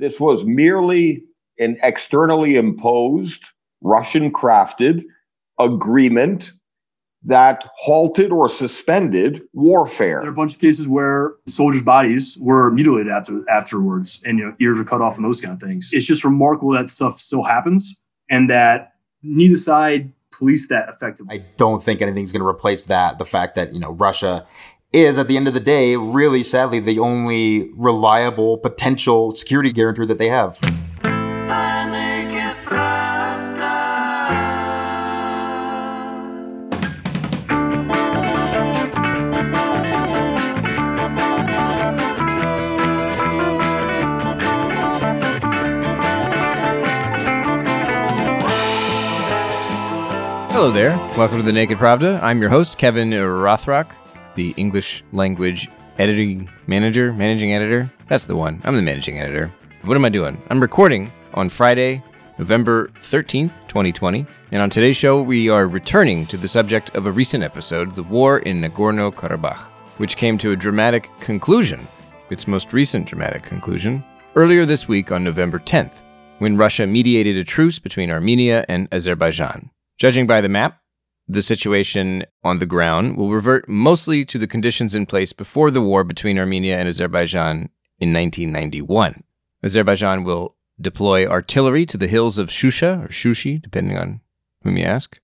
This was merely an externally imposed, Russian crafted agreement that halted or suspended warfare. There are a bunch of cases where soldiers' bodies were mutilated after afterwards, and you know ears were cut off and those kind of things. It's just remarkable that stuff still happens, and that neither side police that effectively. I don't think anything's going to replace that. The fact that you know Russia is at the end of the day, really sadly, the only reliable potential security guarantor that they have. Hello there. Welcome to the Naked Pravda. I'm your host, Kevin Rothrock, the English language editing manager, managing editor. That's the one. I'm the managing editor. What am I doing? I'm recording on Friday, November 13th, 2020. And on today's show, we are returning to the subject of a recent episode, the war in Nagorno Karabakh, which came to a dramatic conclusion, its most recent dramatic conclusion, earlier this week on November 10th, when Russia mediated a truce between Armenia and Azerbaijan. Judging by the map, the situation on the ground will revert mostly to the conditions in place before the war between Armenia and Azerbaijan in 1991. Azerbaijan will deploy artillery to the hills of Shusha, or Shushi, depending on whom you ask,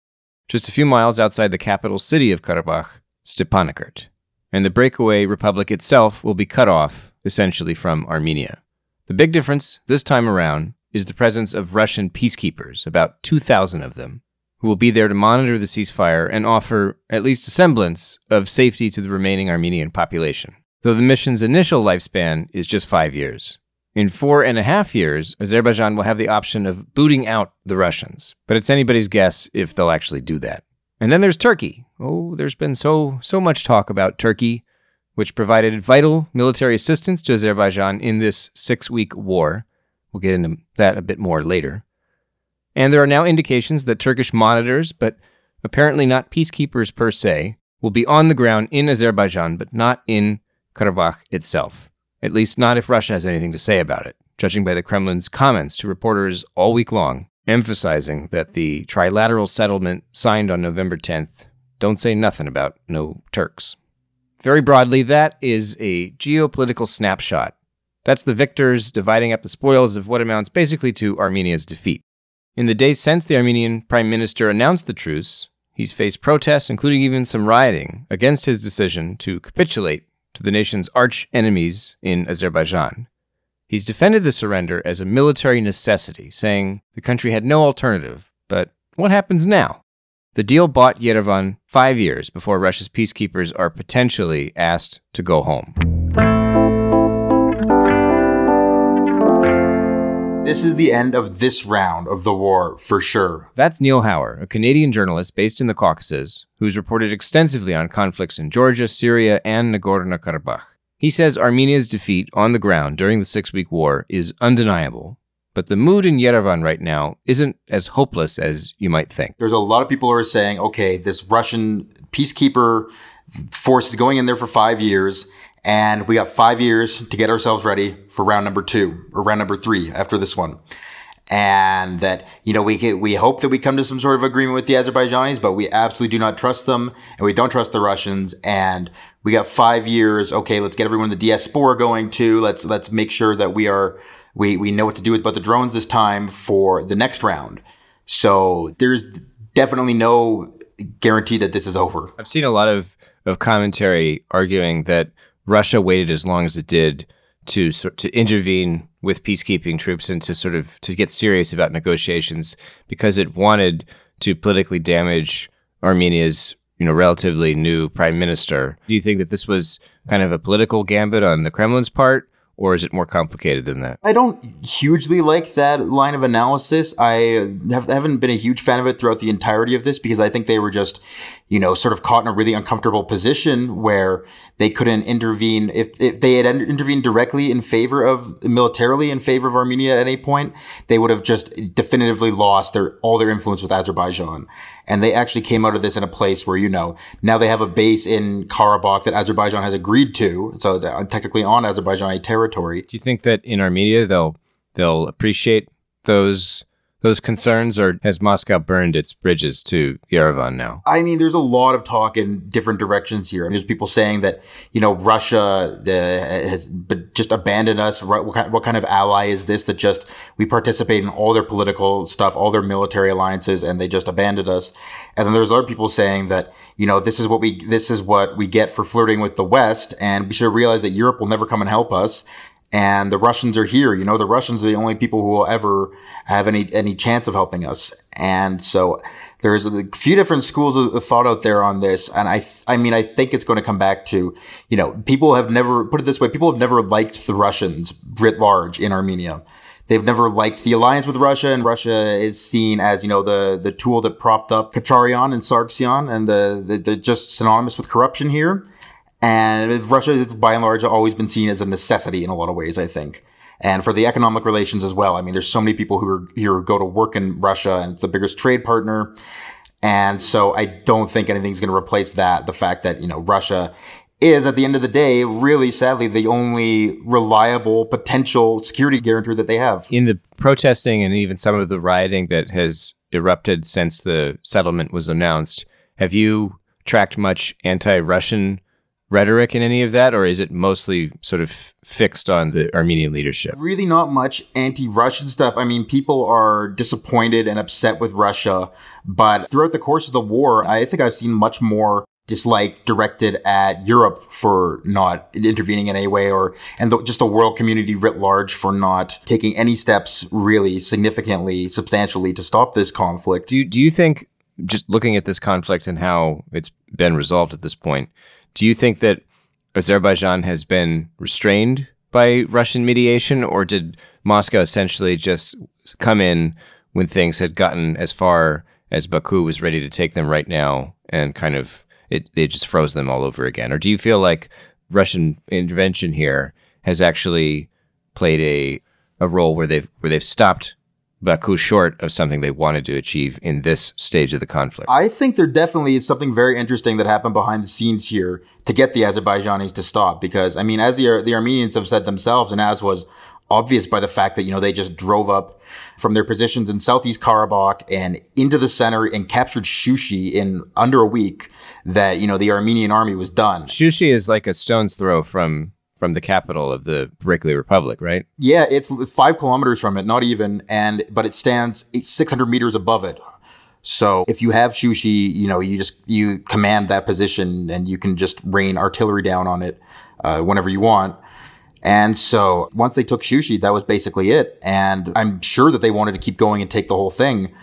just a few miles outside the capital city of Karabakh, Stepanakert. And the breakaway republic itself will be cut off, essentially, from Armenia. The big difference this time around is the presence of Russian peacekeepers, about 2,000 of them, who will be there to monitor the ceasefire and offer at least a semblance of safety to the remaining Armenian population, though the mission's initial lifespan is just five years. In four and a half years, Azerbaijan will have the option of booting out the Russians, but it's anybody's guess if they'll actually do that. And then there's Turkey. Oh, there's been so so much talk about Turkey, which provided vital military assistance to Azerbaijan in this six-week war. We'll get into that a bit more later. And there are now indications that Turkish monitors, but apparently not peacekeepers per se, will be on the ground in Azerbaijan, but not in Karabakh itself. At least not if Russia has anything to say about it, judging by the Kremlin's comments to reporters all week long, emphasizing that the trilateral settlement signed on November 10th don't say nothing about no Turks. Very broadly, that is a geopolitical snapshot. That's the victors dividing up the spoils of what amounts basically to Armenia's defeat. In the days since the Armenian prime minister announced the truce, he's faced protests, including even some rioting, against his decision to capitulate to the nation's arch enemies in Azerbaijan. He's defended the surrender as a military necessity, saying the country had no alternative. But what happens now? The deal bought Yerevan five years before Russia's peacekeepers are potentially asked to go home. This is the end of this round of the war for sure. That's Neil Hauer, a Canadian journalist based in the Caucasus, who's reported extensively on conflicts in Georgia, Syria, and Nagorno Karabakh. He says Armenia's defeat on the ground during the six week war is undeniable, but the mood in Yerevan right now isn't as hopeless as you might think. There's a lot of people who are saying, okay, this Russian peacekeeper force is going in there for five years and we got five years to get ourselves ready for round number two or round number three after this one. And that, you know, we we hope that we come to some sort of agreement with the Azerbaijanis, but we absolutely do not trust them and we don't trust the Russians. And we got five years. Okay, let's get everyone in the diaspora going too. Let's, let's make sure that we are, we, we know what to do with about the drones this time for the next round. So there's definitely no guarantee that this is over. I've seen a lot of, of commentary arguing that Russia waited as long as it did to to intervene with peacekeeping troops and to sort of to get serious about negotiations because it wanted to politically damage Armenia's you know relatively new prime minister. Do you think that this was kind of a political gambit on the Kremlin's part? Or is it more complicated than that? I don't hugely like that line of analysis. I have, haven't been a huge fan of it throughout the entirety of this because I think they were just you know, sort of caught in a really uncomfortable position where they couldn't intervene. If, if they had intervened directly in favor of militarily in favor of Armenia at any point, they would have just definitively lost their all their influence with Azerbaijan. And they actually came out of this in a place where, you know, now they have a base in Karabakh that Azerbaijan has agreed to. So uh, technically on Azerbaijani territory. Do you think that in Armenia they'll they'll appreciate those those concerns, or has Moscow burned its bridges to Yerevan now? I mean, there's a lot of talk in different directions here. I mean, there's people saying that you know Russia uh, has just abandoned us. What kind, of ally is this that just we participate in all their political stuff, all their military alliances, and they just abandoned us? And then there's other people saying that you know this is what we this is what we get for flirting with the West, and we should realize that Europe will never come and help us and the Russians are here. You know, the Russians are the only people who will ever have any any chance of helping us. And so there's a few different schools of thought out there on this. And I, I mean, I think it's going to come back to, you know, people have never put it this way. People have never liked the Russians writ large in Armenia. They've never liked the alliance with Russia, and Russia is seen as, you know, the, the tool that propped up Kocharyan and Sargsyan and the, the, the just synonymous with corruption here. And Russia by and large always been seen as a necessity in a lot of ways, I think. And for the economic relations as well. I mean, there's so many people who are here go to work in Russia and it's the biggest trade partner. And so I don't think anything's going to replace that. The fact that, you know, Russia is at the end of the day, really sadly, the only reliable potential security guarantor that they have. In the protesting and even some of the rioting that has erupted since the settlement was announced, have you tracked much anti Russian rhetoric in any of that, or is it mostly sort of fixed on the Armenian leadership? Really, not much anti Russian stuff. I mean, people are disappointed and upset with Russia, but throughout the course of the war, I think I've seen much more dislike directed at Europe for not intervening in any way or and the, just the world community writ large for not taking any steps really significantly substantially to stop this conflict. Do you, do you think just looking at this conflict and how it's been resolved at this point do you think that Azerbaijan has been restrained by Russian mediation, or did Moscow essentially just come in when things had gotten as far as Baku was ready to take them right now and kind of it they just froze them all over again? Or do you feel like Russian intervention here has actually played a a role where they've where they've stopped Baku short of something they wanted to achieve in this stage of the conflict? I think there definitely is something very interesting that happened behind the scenes here to get the Azerbaijanis to stop. Because I mean, as the the Armenians have said themselves, and as was obvious by the fact that you know they just drove up from their positions in southeast Karabakh and into the center and captured Shushi in under a week. That you know the Armenian army was done. Shushi is like a stone's throw from from the capital of the Breakaway Republic, right? Yeah, it's five kilometers from it, not even, and but it stands 600 meters above it. So if you have Shushi, you know, you just you command that position, and you can just rain artillery down on it uh, whenever you want. And so once they took Shushi, that was basically it. And I'm sure that they wanted to keep going and take the whole thing.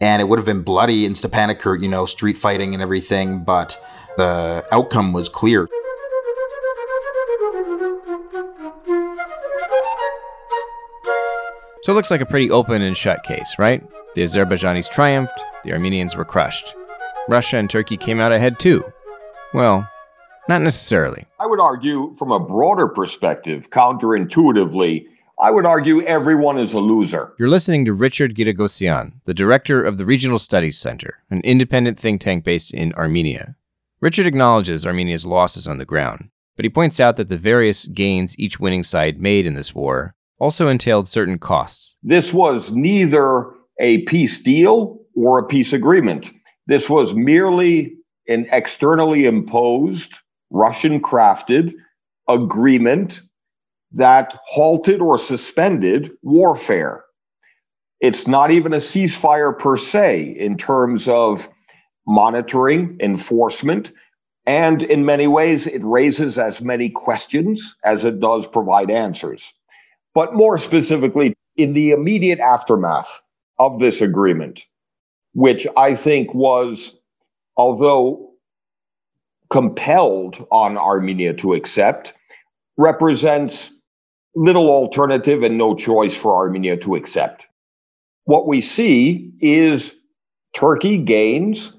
And it would have been bloody in Stepanakert, you know, street fighting and everything, but the outcome was clear. So it looks like a pretty open and shut case, right? The Azerbaijanis triumphed, the Armenians were crushed. Russia and Turkey came out ahead too. Well, not necessarily. I would argue, from a broader perspective, counterintuitively, I would argue everyone is a loser. You're listening to Richard Giragosian, the director of the Regional Studies Center, an independent think tank based in Armenia. Richard acknowledges Armenia's losses on the ground, but he points out that the various gains each winning side made in this war also entailed certain costs. This was neither a peace deal or a peace agreement. This was merely an externally imposed, Russian crafted agreement that halted or suspended warfare. It's not even a ceasefire per se in terms of monitoring, enforcement, and in many ways, it raises as many questions as it does provide answers. But more specifically, in the immediate aftermath of this agreement, which I think was, although compelled on Armenia to accept, represents little alternative and no choice for Armenia to accept. What we see is Turkey gains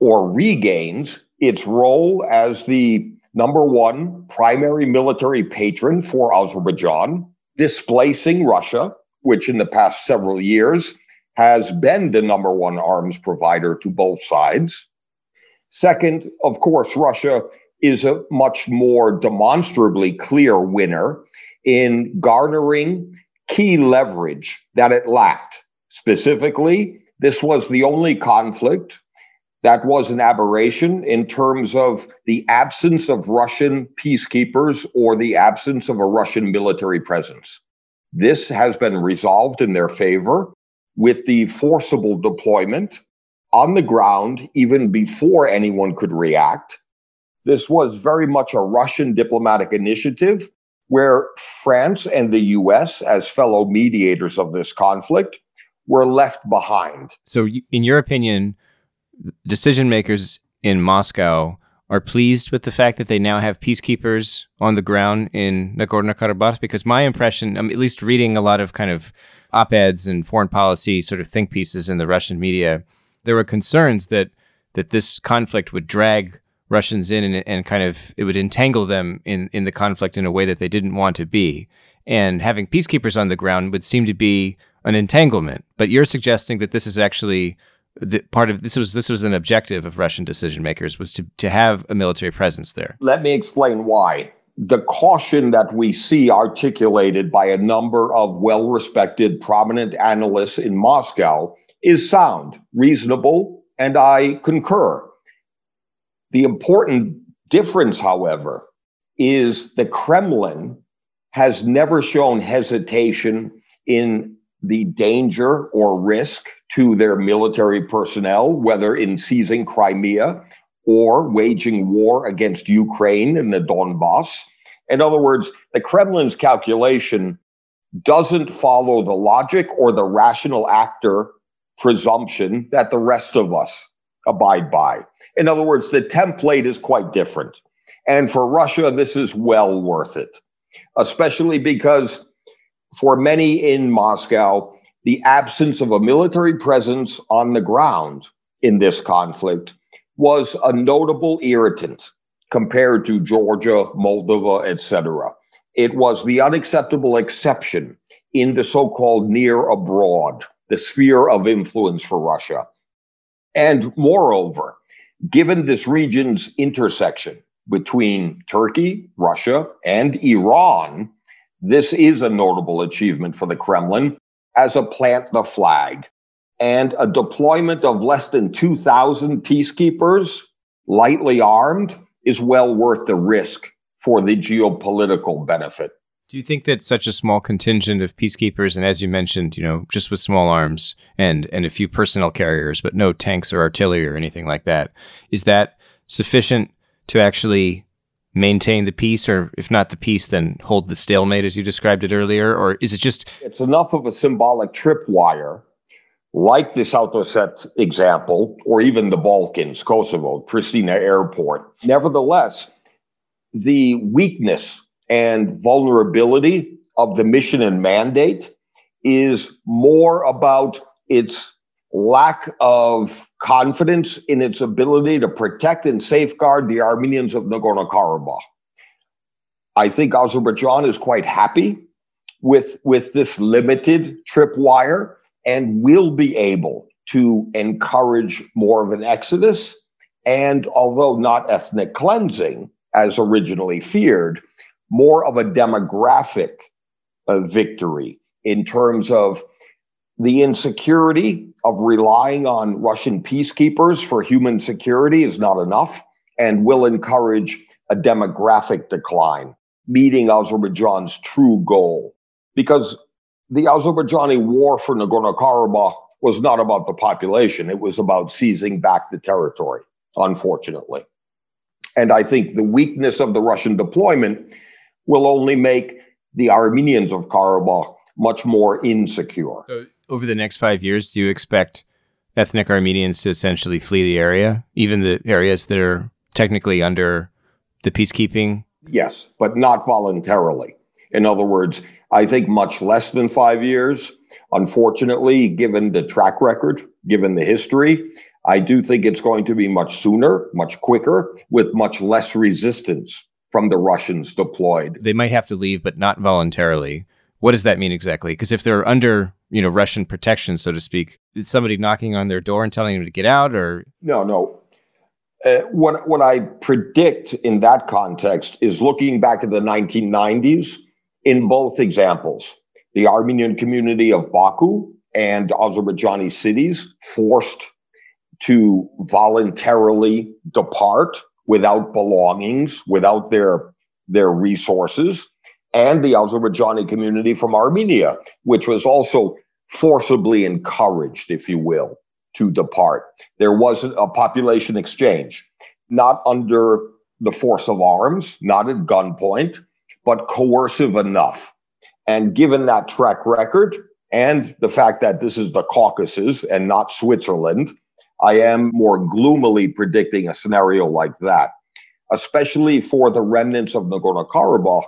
or regains its role as the number one primary military patron for Azerbaijan displacing Russia, which in the past several years has been the number one arms provider to both sides. Second, of course, Russia is a much more demonstrably clear winner in garnering key leverage that it lacked. Specifically, this was the only conflict that was an aberration in terms of the absence of Russian peacekeepers or the absence of a Russian military presence. This has been resolved in their favor with the forcible deployment on the ground even before anyone could react. This was very much a Russian diplomatic initiative where France and the US, as fellow mediators of this conflict, were left behind. So, in your opinion, decision makers in Moscow are pleased with the fact that they now have peacekeepers on the ground in Nagorno Karabakh? Because my impression, I'm at least reading a lot of kind of op eds and foreign policy sort of think pieces in the Russian media, there were concerns that that this conflict would drag Russians in and, and kind of it would entangle them in, in the conflict in a way that they didn't want to be. And having peacekeepers on the ground would seem to be an entanglement. But you're suggesting that this is actually the part of this was this was an objective of Russian decision makers was to to have a military presence there. Let me explain why. The caution that we see articulated by a number of well-respected prominent analysts in Moscow is sound, reasonable, and I concur. The important difference, however, is the Kremlin has never shown hesitation in the danger or risk to their military personnel, whether in seizing Crimea or waging war against Ukraine in the Donbass. In other words, the Kremlin's calculation doesn't follow the logic or the rational actor presumption that the rest of us abide by. In other words, the template is quite different. And for Russia, this is well worth it, especially because for many in Moscow, the absence of a military presence on the ground in this conflict was a notable irritant compared to Georgia, Moldova, etc. It was the unacceptable exception in the so called near abroad, the sphere of influence for Russia. And moreover, given this region's intersection between Turkey, Russia, and Iran, this is a notable achievement for the Kremlin as a plant the flag. And a deployment of less than 2,000 peacekeepers, lightly armed, is well worth the risk for the geopolitical benefit. Do you think that such a small contingent of peacekeepers, and as you mentioned, you know, just with small arms and and a few personnel carriers, but no tanks or artillery or anything like that, is that sufficient to actually maintain the peace, or if not the peace, then hold the stalemate as you described it earlier? Or is it just. It's enough of a symbolic tripwire, like the South Ossetia example, or even the Balkans, Kosovo, Pristina Airport. Nevertheless, the weakness and vulnerability of the mission and mandate is more about its lack of confidence in its ability to protect and safeguard the Armenians of Nagorno Karabakh. I think Azerbaijan is quite happy with, with this limited tripwire and will be able to encourage more of an exodus. And although not ethnic cleansing, as originally feared, more of a demographic uh, victory in terms of the insecurity of relying on Russian peacekeepers for human security is not enough and will encourage a demographic decline, meeting Azerbaijan's true goal. Because the Azerbaijani war for Nagorno Karabakh was not about the population, it was about seizing back the territory, unfortunately. And I think the weakness of the Russian deployment will only make the Armenians of Karabakh much more insecure. So over the next five years, do you expect ethnic Armenians to essentially flee the area, even the areas that are technically under the peacekeeping? Yes, but not voluntarily. In other words, I think much less than five years. Unfortunately, given the track record, given the history, I do think it's going to be much sooner, much quicker, with much less resistance from the Russians deployed. They might have to leave, but not voluntarily. What does that mean exactly? Because if they're under you know Russian protection, so to speak. Is somebody knocking on their door and telling them to get out, or no, no. Uh, what what I predict in that context is looking back at the 1990s in both examples. the Armenian community of Baku and Azerbaijani cities forced to voluntarily depart without belongings, without their, their resources, and the Azerbaijani community from Armenia, which was also forcibly encouraged, if you will, to depart. There was a population exchange, not under the force of arms, not at gunpoint, but coercive enough. And given that track record and the fact that this is the Caucasus and not Switzerland, I am more gloomily predicting a scenario like that, especially for the remnants of Nagorno Karabakh,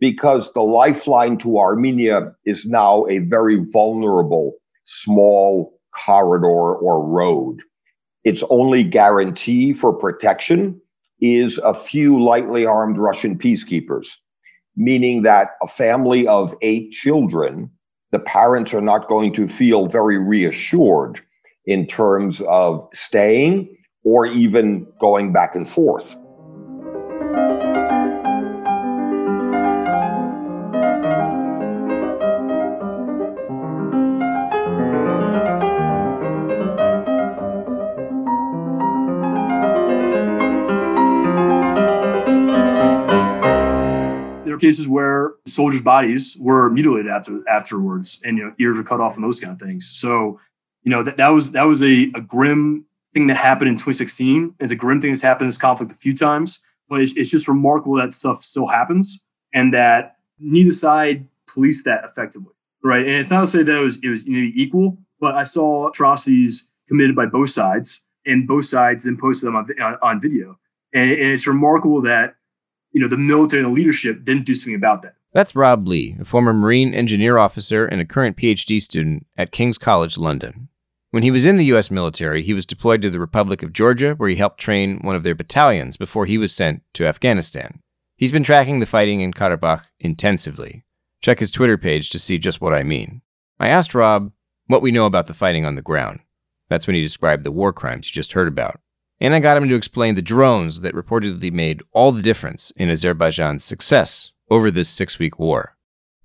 because the lifeline to Armenia is now a very vulnerable, small corridor or road. Its only guarantee for protection is a few lightly armed Russian peacekeepers, meaning that a family of eight children, the parents are not going to feel very reassured in terms of staying or even going back and forth. Were cases where soldiers' bodies were mutilated after afterwards, and you know ears were cut off and those kind of things. So you know that that was that was a, a grim thing that happened in 2016. It's a grim thing that's happened in this conflict a few times, but it's, it's just remarkable that stuff still happens and that neither side policed that effectively, right? And it's not to say that it was it was equal, but I saw atrocities committed by both sides, and both sides then posted them on on, on video, and it's remarkable that you know the military and the leadership didn't do something about that. That's Rob Lee, a former Marine engineer officer and a current PhD student at King's College London. When he was in the U.S. military, he was deployed to the Republic of Georgia, where he helped train one of their battalions before he was sent to Afghanistan. He's been tracking the fighting in Karabakh intensively. Check his Twitter page to see just what I mean. I asked Rob what we know about the fighting on the ground. That's when he described the war crimes you just heard about. And I got him to explain the drones that reportedly made all the difference in Azerbaijan's success over this six week war.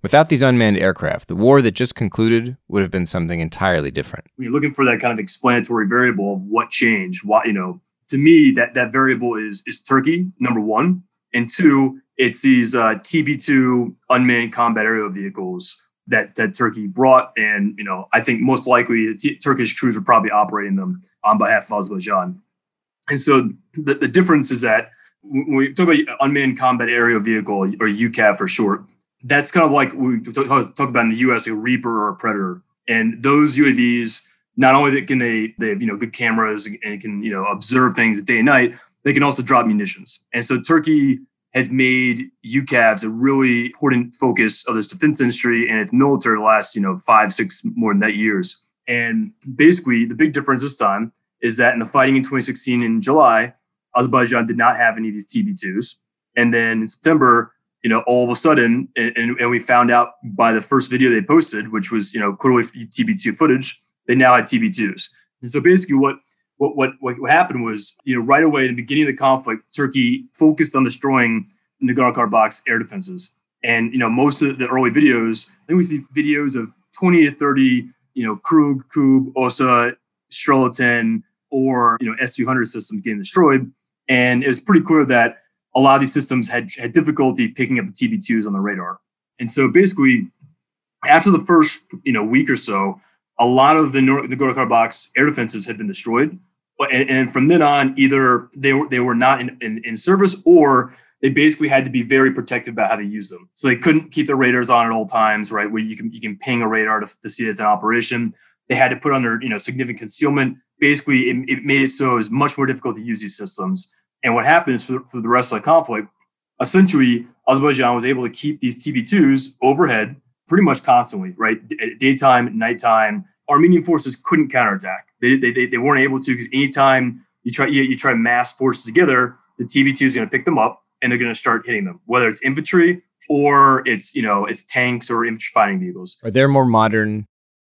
Without these unmanned aircraft, the war that just concluded would have been something entirely different. When you're looking for that kind of explanatory variable of what changed, what you know, to me that that variable is is Turkey number one, and two, it's these uh, TB2 unmanned combat aerial vehicles that that Turkey brought, and you know, I think most likely the T- Turkish crews were probably operating them on behalf of Azerbaijan. And so the, the difference is that when we talk about unmanned combat aerial vehicle or UCAV for short, that's kind of like we talk, talk about in the U.S. a Reaper or a Predator, and those UAVs not only can they they have you know good cameras and can you know observe things day and night, they can also drop munitions. And so Turkey has made UCAVs a really important focus of this defense industry and its military the last you know five six more than that years. And basically, the big difference this time is that in the fighting in 2016 in July, Azerbaijan did not have any of these TB2s, and then in September you know, all of a sudden, and, and, we found out by the first video they posted, which was, you know, quarterly TB2 footage, they now had TB2s. And so basically what, what, what, what happened was, you know, right away in the beginning of the conflict, Turkey focused on destroying Nagorno-Karabakh's air defenses. And, you know, most of the early videos, I think we see videos of 20 to 30, you know, Krug, Kub, Osa, Strela 10, or, you know, S-200 systems getting destroyed. And it was pretty clear that a lot of these systems had had difficulty picking up the TB2s on the radar. And so basically, after the first you know week or so, a lot of the Nagorno-Karabakh's air defenses had been destroyed. And, and, from then on, either they were they were not in, in, in, service or they basically had to be very protective about how to use them. So they couldn't keep their radars on at all times, right? Where you can you can ping a radar to, to see it's in operation. They had to put under you know significant concealment. Basically, it, it made it so it was much more difficult to use these systems. And what happens for, for the rest of the conflict, essentially, Azerbaijan was able to keep these TB2s overhead pretty much constantly, right? Uh, daytime, nighttime. Armenian forces couldn't counterattack. They, they, they, they weren't able to because anytime you try you, you try mass forces together, the TB2 is going to pick them up and they're going to start hitting them, whether it's infantry or it's you know it's tanks or infantry fighting vehicles. Are there more modern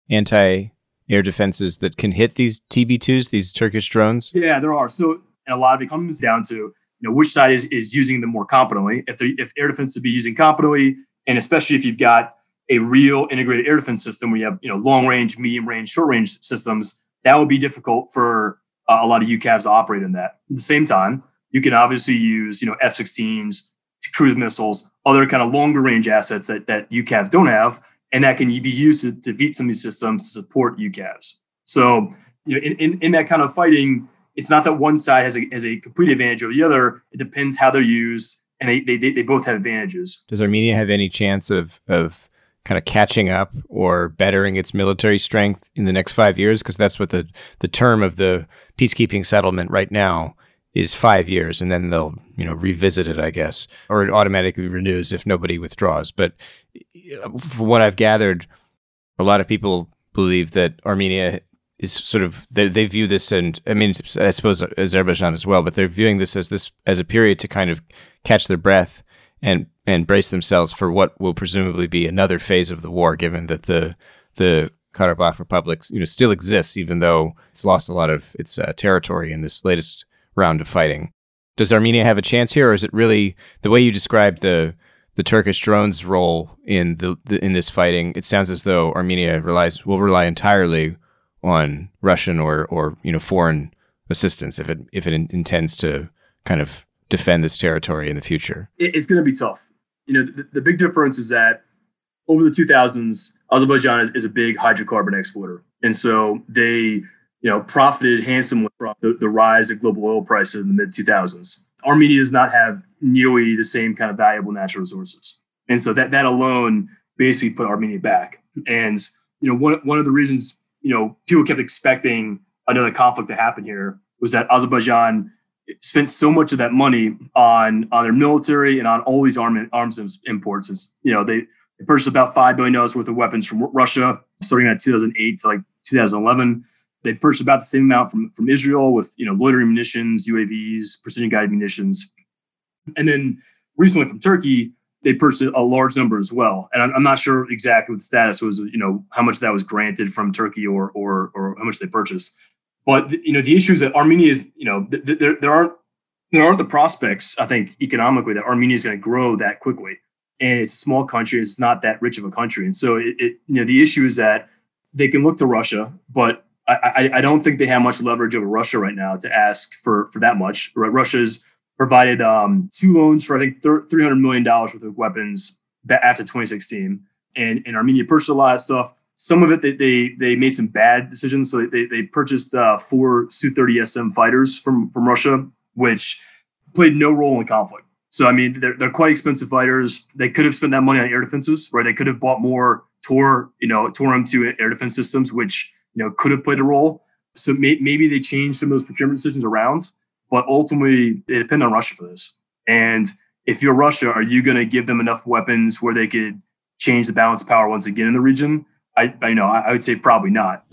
anti air defenses that can hit these TB2s, these Turkish drones? Yeah, there are. So a lot of it comes down to you know which side is, is using them more competently. If they, if air defense to be using competently, and especially if you've got a real integrated air defense system where you have you know long range, medium range, short range systems, that would be difficult for uh, a lot of UCAVs to operate in that. At the same time, you can obviously use you know F-16s, cruise missiles, other kind of longer range assets that that UCAVs don't have, and that can be used to defeat some of these systems to support UCAVs. So you know, in, in, in that kind of fighting, it's not that one side has a, has a complete advantage over the other. It depends how they're used, and they, they, they both have advantages. Does Armenia have any chance of, of kind of catching up or bettering its military strength in the next five years? Because that's what the, the term of the peacekeeping settlement right now is five years, and then they'll you know revisit it, I guess, or it automatically renews if nobody withdraws. But from what I've gathered, a lot of people believe that Armenia is sort of they, they view this and I mean I suppose Azerbaijan as well, but they're viewing this as this as a period to kind of catch their breath and and brace themselves for what will presumably be another phase of the war, given that the the Karabakh Republic you know still exists, even though it's lost a lot of its uh, territory in this latest round of fighting. Does Armenia have a chance here, or is it really the way you described the the Turkish drones' role in the, the in this fighting? It sounds as though Armenia relies will rely entirely on Russian or or you know foreign assistance if it if it in, intends to kind of defend this territory in the future? It's going to be tough. You know, the, the, big difference is that over the 2000s, Azerbaijan is, is, a big hydrocarbon exporter, and so they you know profited handsomely from the, the rise of global oil prices in the mid 2000s. Armenia does not have nearly the same kind of valuable natural resources, and so that that alone basically put Armenia back. And you know, one one of the reasons you know, people kept expecting another conflict to happen here was that Azerbaijan spent so much of that money on on their military and on all these arm, arms imports. It's, you know, they, they purchased about five billion dollars worth of weapons from Russia, starting at 2008 to like 2011. They purchased about the same amount from from Israel with you know loitering munitions, UAVs, precision guided munitions, and then recently from Turkey, they purchased a large number as well. And I'm, I'm, not sure exactly what the status was, you know, how much that was granted from Turkey or or or how much they purchased. But you know, the issue is that Armenia is, you know, th- th- there there aren't there aren't the prospects, I think, economically that Armenia is going to grow that quickly. And it's a small country; it's not that rich of a country, and so it, it you know the issue is that they can look to Russia, but I, I, don't think they have much leverage over Russia right now to ask for for that much. Russia's provided um, two loans for I think three hundred million dollars worth of weapons after 2016, and and Armenia purchased a lot of stuff. Some of it they they, they made some bad decisions, so they they purchased uh, four Su-30 SM fighters from from Russia, which played no role in the conflict. So I mean, they're they're quite expensive fighters. They could have spent that money on air defenses, right? They could have bought more Tor, you know, Tor M2 air defense systems, which you know could have played a role. So may, maybe they changed some of those procurement decisions around but ultimately, they depend on Russia for this. And if you're Russia, are you going to give them enough weapons where they could change the balance of power once again in the region? I, I know I would say probably not.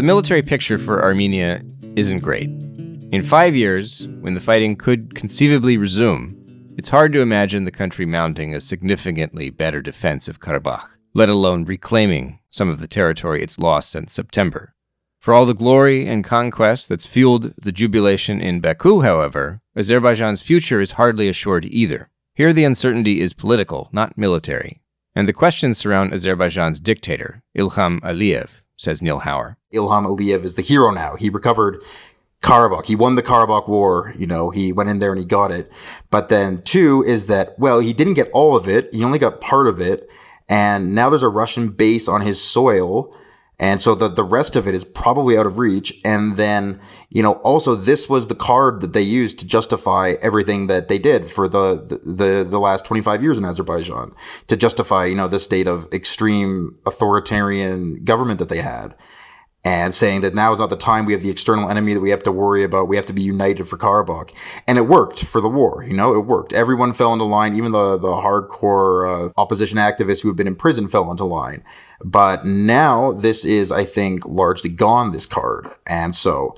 The military picture for Armenia isn't great. In five years, when the fighting could conceivably resume, it's hard to imagine the country mounting a significantly better defense of Karabakh, let alone reclaiming some of the territory it's lost since September. For all the glory and conquest that's fueled the jubilation in Baku, however, Azerbaijan's future is hardly assured either. Here, the uncertainty is political, not military. And the questions surround Azerbaijan's dictator, Ilham Aliyev, says Neil Hauer. Ilham Aliyev is the hero now. He recovered Karabakh. He won the Karabakh War. You know, he went in there and he got it. But then two is that, well, he didn't get all of it. He only got part of it. And now there's a Russian base on his soil. And so the, the rest of it is probably out of reach. And then, you know, also this was the card that they used to justify everything that they did for the, the, the last 25 years in Azerbaijan to justify, you know, the state of extreme authoritarian government that they had and saying that now is not the time. We have the external enemy that we have to worry about. We have to be united for Karabakh. And it worked for the war. You know, it worked. Everyone fell into line. Even the, the hardcore uh, opposition activists who have been in prison fell into line. But now this is, I think, largely gone, this card. And so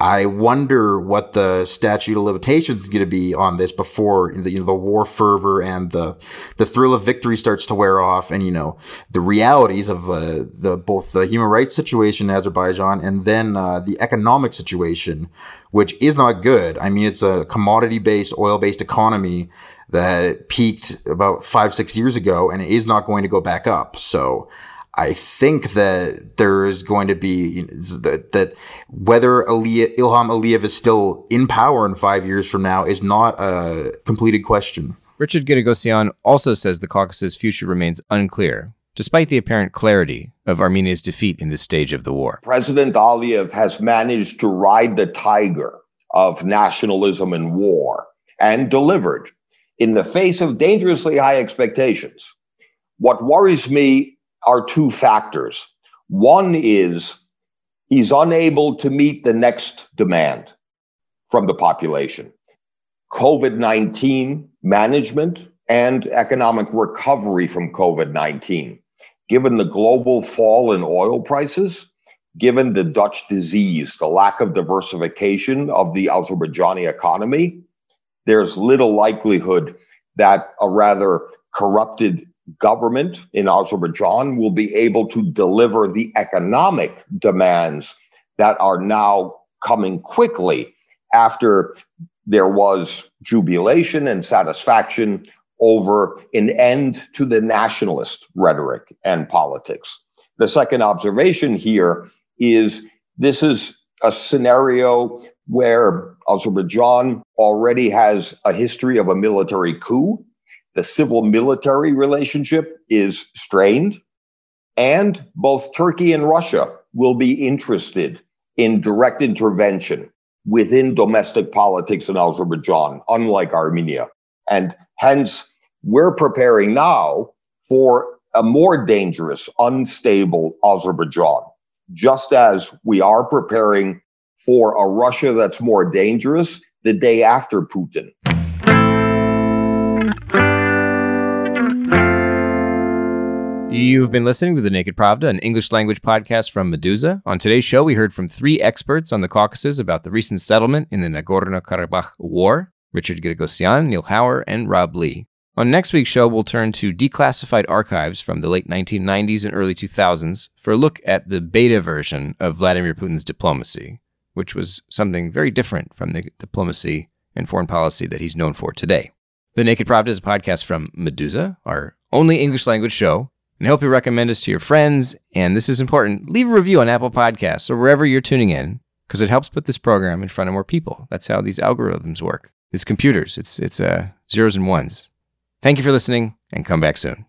I wonder what the statute of limitations is going to be on this before the, you know, the war fervor and the the thrill of victory starts to wear off, and you know the realities of uh, the both the human rights situation in Azerbaijan and then uh, the economic situation, which is not good. I mean, it's a commodity based, oil based economy that peaked about five six years ago, and it is not going to go back up. So. I think that there is going to be that, that whether Ilham Aliyev is still in power in five years from now is not a completed question. Richard Giragosian also says the Caucasus' future remains unclear, despite the apparent clarity of Armenia's defeat in this stage of the war. President Aliyev has managed to ride the tiger of nationalism and war and delivered in the face of dangerously high expectations. What worries me are two factors. One is he's unable to meet the next demand from the population COVID 19 management and economic recovery from COVID 19. Given the global fall in oil prices, given the Dutch disease, the lack of diversification of the Azerbaijani economy, there's little likelihood that a rather corrupted government in Azerbaijan will be able to deliver the economic demands that are now coming quickly after there was jubilation and satisfaction over an end to the nationalist rhetoric and politics. The second observation here is this is a scenario where Azerbaijan already has a history of a military coup the civil military relationship is strained, and both Turkey and Russia will be interested in direct intervention within domestic politics in Azerbaijan, unlike Armenia. And hence, we're preparing now for a more dangerous, unstable Azerbaijan, just as we are preparing for a Russia that's more dangerous the day after Putin. You've been listening to The Naked Pravda, an English language podcast from Meduza. On today's show, we heard from three experts on the Caucasus about the recent settlement in the Nagorno Karabakh War Richard Giragosian, Neil Hauer, and Rob Lee. On next week's show, we'll turn to declassified archives from the late 1990s and early 2000s for a look at the beta version of Vladimir Putin's diplomacy, which was something very different from the diplomacy and foreign policy that he's known for today. The Naked Pravda is a podcast from Meduza, our only English language show and I hope you recommend us to your friends. And this is important leave a review on Apple Podcasts or wherever you're tuning in because it helps put this program in front of more people. That's how these algorithms work. It's computers, it's, it's uh, zeros and ones. Thank you for listening and come back soon.